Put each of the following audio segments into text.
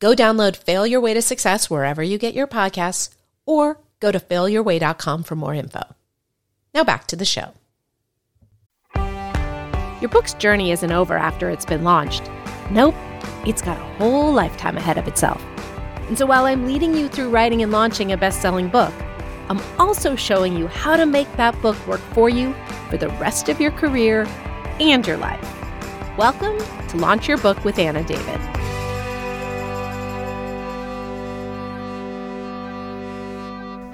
Go download Fail Your Way to Success wherever you get your podcasts or go to failyourway.com for more info. Now back to the show. Your book's journey isn't over after it's been launched. Nope, it's got a whole lifetime ahead of itself. And so while I'm leading you through writing and launching a best selling book, I'm also showing you how to make that book work for you for the rest of your career and your life. Welcome to Launch Your Book with Anna David.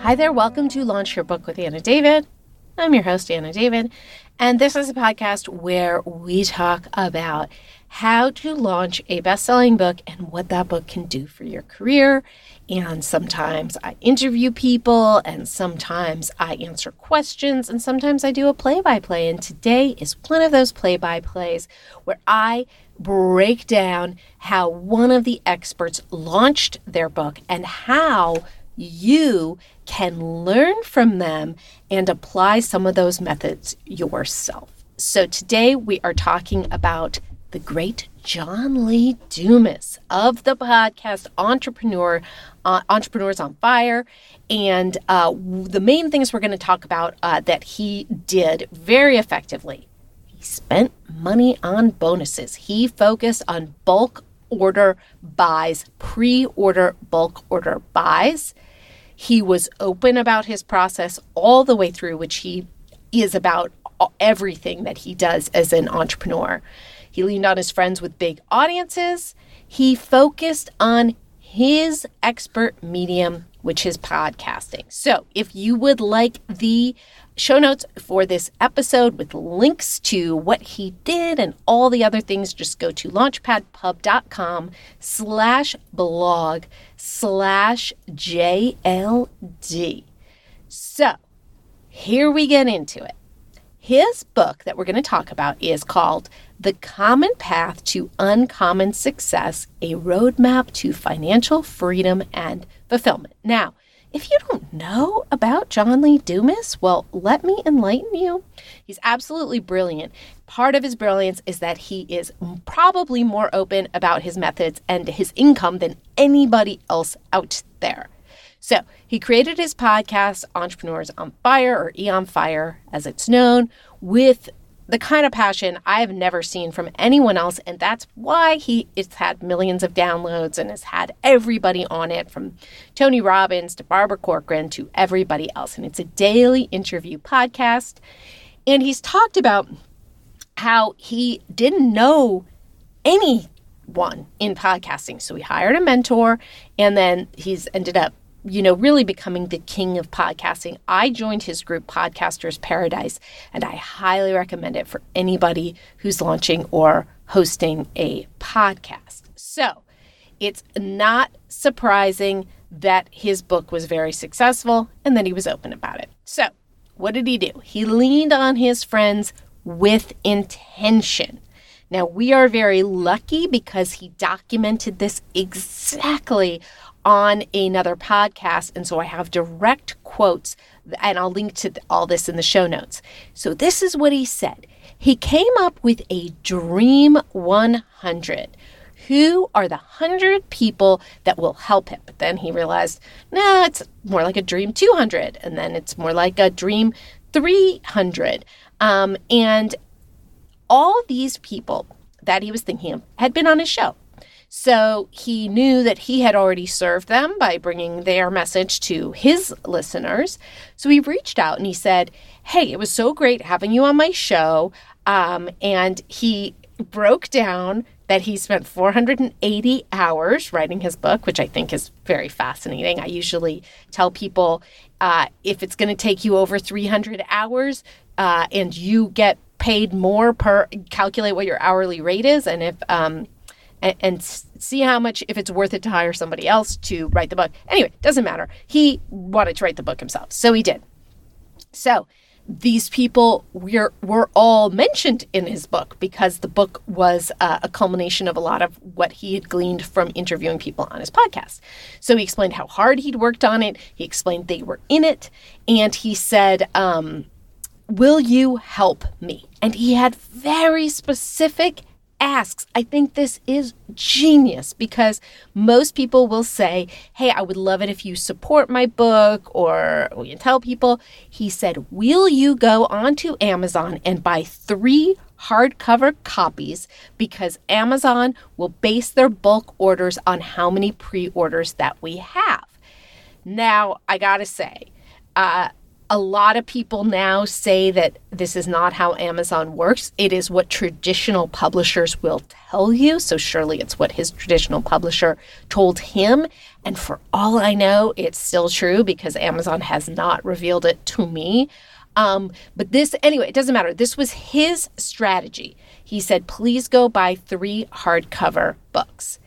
Hi there, welcome to Launch Your Book with Anna David. I'm your host, Anna David, and this is a podcast where we talk about how to launch a best selling book and what that book can do for your career. And sometimes I interview people, and sometimes I answer questions, and sometimes I do a play by play. And today is one of those play by plays where I break down how one of the experts launched their book and how you can learn from them and apply some of those methods yourself. So today we are talking about the great John Lee Dumas of the podcast Entrepreneur, uh, Entrepreneurs on Fire. And uh, the main things we're going to talk about uh, that he did very effectively. He spent money on bonuses. He focused on bulk order buys, pre order bulk order buys. He was open about his process all the way through, which he is about everything that he does as an entrepreneur. He leaned on his friends with big audiences. He focused on his expert medium, which is podcasting. So, if you would like the show notes for this episode with links to what he did and all the other things, just go to launchpadpub.com slash blog slash JLD. So here we get into it. His book that we're going to talk about is called The Common Path to Uncommon Success A Roadmap to Financial Freedom and Fulfillment. Now, if you don't know about John Lee Dumas, well, let me enlighten you. He's absolutely brilliant. Part of his brilliance is that he is probably more open about his methods and his income than anybody else out there. So he created his podcast, Entrepreneurs on Fire, or E on Fire as it's known, with the kind of passion I've never seen from anyone else. And that's why he it's had millions of downloads and has had everybody on it from Tony Robbins to Barbara Corcoran to everybody else. And it's a daily interview podcast. And he's talked about how he didn't know anyone in podcasting. So he hired a mentor and then he's ended up you know, really becoming the king of podcasting. I joined his group, Podcasters Paradise, and I highly recommend it for anybody who's launching or hosting a podcast. So it's not surprising that his book was very successful and that he was open about it. So, what did he do? He leaned on his friends with intention. Now, we are very lucky because he documented this exactly on another podcast. And so I have direct quotes, and I'll link to all this in the show notes. So this is what he said He came up with a Dream 100. Who are the 100 people that will help him? But then he realized, no, it's more like a Dream 200. And then it's more like a Dream 300. Um, and all these people that he was thinking of had been on his show. So he knew that he had already served them by bringing their message to his listeners. So he reached out and he said, Hey, it was so great having you on my show. Um, and he broke down that he spent 480 hours writing his book, which I think is very fascinating. I usually tell people uh, if it's going to take you over 300 hours uh, and you get paid more per calculate what your hourly rate is and if um, and, and see how much, if it's worth it to hire somebody else to write the book. Anyway, doesn't matter. He wanted to write the book himself. So he did. So these people were, were all mentioned in his book because the book was uh, a culmination of a lot of what he had gleaned from interviewing people on his podcast. So he explained how hard he'd worked on it. He explained they were in it. And he said, um, Will you help me? And he had very specific asks. I think this is genius because most people will say, Hey, I would love it if you support my book or we can tell people. He said, Will you go onto Amazon and buy three hardcover copies because Amazon will base their bulk orders on how many pre orders that we have? Now, I gotta say, uh, a lot of people now say that this is not how Amazon works. It is what traditional publishers will tell you. So, surely it's what his traditional publisher told him. And for all I know, it's still true because Amazon has not revealed it to me. Um, but this, anyway, it doesn't matter. This was his strategy. He said, please go buy three hardcover books.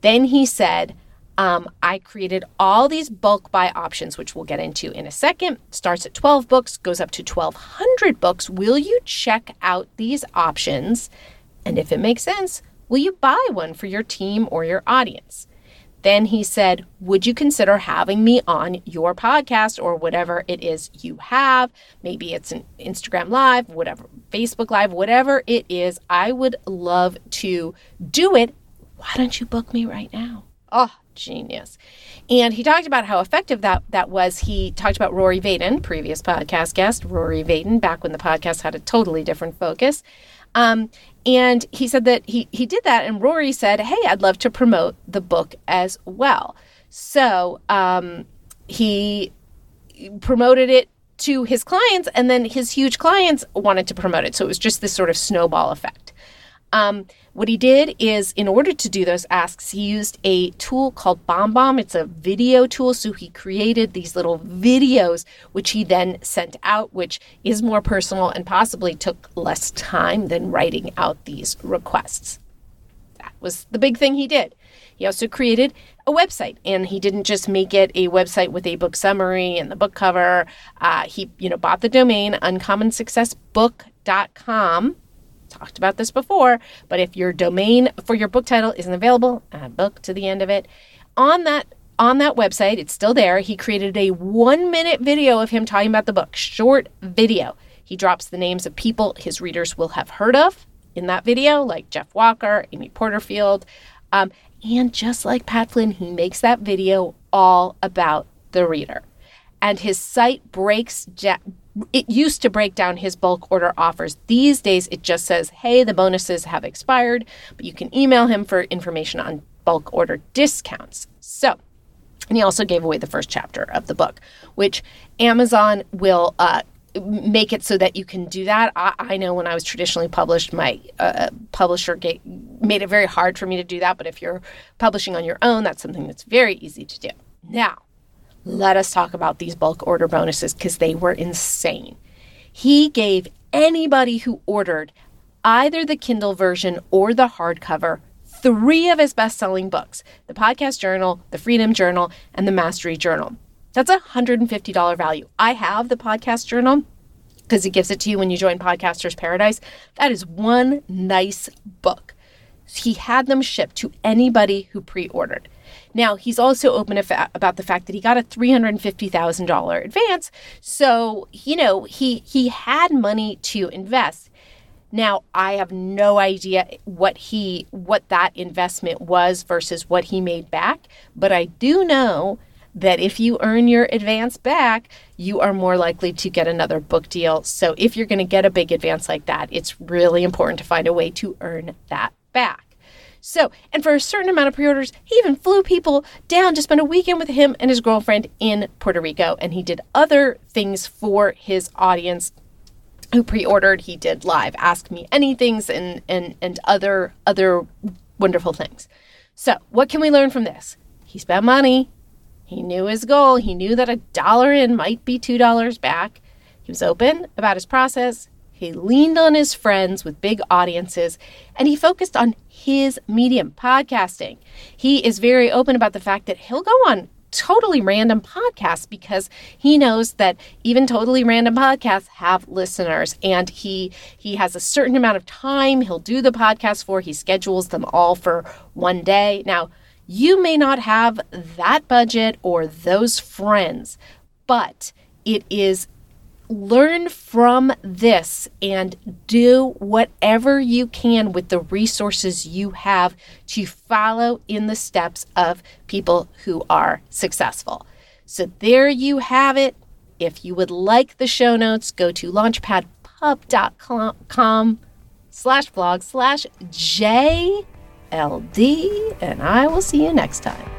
Then he said, um, I created all these bulk buy options, which we'll get into in a second. Starts at 12 books, goes up to 1,200 books. Will you check out these options? And if it makes sense, will you buy one for your team or your audience? Then he said, Would you consider having me on your podcast or whatever it is you have? Maybe it's an Instagram Live, whatever, Facebook Live, whatever it is. I would love to do it. Why don't you book me right now? Oh, genius. And he talked about how effective that that was. He talked about Rory Vaden, previous podcast guest, Rory Vaden, back when the podcast had a totally different focus. Um, and he said that he he did that, and Rory said, "Hey, I'd love to promote the book as well." So um, he promoted it to his clients, and then his huge clients wanted to promote it. So it was just this sort of snowball effect. Um, what he did is, in order to do those asks, he used a tool called BombBomb. It's a video tool. So he created these little videos, which he then sent out, which is more personal and possibly took less time than writing out these requests. That was the big thing he did. He also created a website, and he didn't just make it a website with a book summary and the book cover. Uh, he, you know, bought the domain uncommonsuccessbook.com talked about this before, but if your domain for your book title isn't available, add book to the end of it. On that on that website, it's still there. He created a 1-minute video of him talking about the book, short video. He drops the names of people his readers will have heard of in that video, like Jeff Walker, Amy Porterfield, um, and just like Pat Flynn, he makes that video all about the reader. And his site breaks it used to break down his bulk order offers. These days, it just says, hey, the bonuses have expired, but you can email him for information on bulk order discounts. So, and he also gave away the first chapter of the book, which Amazon will uh, make it so that you can do that. I, I know when I was traditionally published, my uh, publisher gave, made it very hard for me to do that. But if you're publishing on your own, that's something that's very easy to do. Now, let us talk about these bulk order bonuses because they were insane. He gave anybody who ordered either the Kindle version or the hardcover three of his best selling books the Podcast Journal, the Freedom Journal, and the Mastery Journal. That's a $150 value. I have the Podcast Journal because he gives it to you when you join Podcasters Paradise. That is one nice book. He had them shipped to anybody who pre ordered. Now, he's also open about the fact that he got a $350,000 advance. So, you know, he he had money to invest. Now, I have no idea what he what that investment was versus what he made back, but I do know that if you earn your advance back, you are more likely to get another book deal. So, if you're going to get a big advance like that, it's really important to find a way to earn that back. So, and for a certain amount of pre orders, he even flew people down to spend a weekend with him and his girlfriend in Puerto Rico. And he did other things for his audience who pre-ordered. He did live ask me anythings and and and other other wonderful things. So what can we learn from this? He spent money. He knew his goal. He knew that a dollar in might be two dollars back. He was open about his process He leaned on his friends with big audiences and he focused on his medium, podcasting. He is very open about the fact that he'll go on totally random podcasts because he knows that even totally random podcasts have listeners and he he has a certain amount of time he'll do the podcast for he schedules them all for one day now you may not have that budget or those friends but it is learn from this and do whatever you can with the resources you have to follow in the steps of people who are successful. So there you have it. If you would like the show notes, go to launchpadpub.com slash blog slash JLD, and I will see you next time.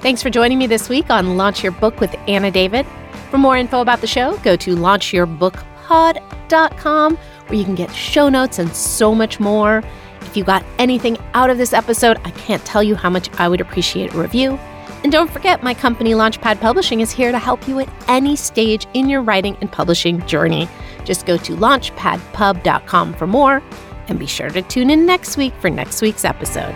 Thanks for joining me this week on Launch Your Book with Anna David. For more info about the show, go to launchyourbookpod.com where you can get show notes and so much more. If you got anything out of this episode, I can't tell you how much I would appreciate a review. And don't forget, my company, Launchpad Publishing, is here to help you at any stage in your writing and publishing journey. Just go to launchpadpub.com for more and be sure to tune in next week for next week's episode.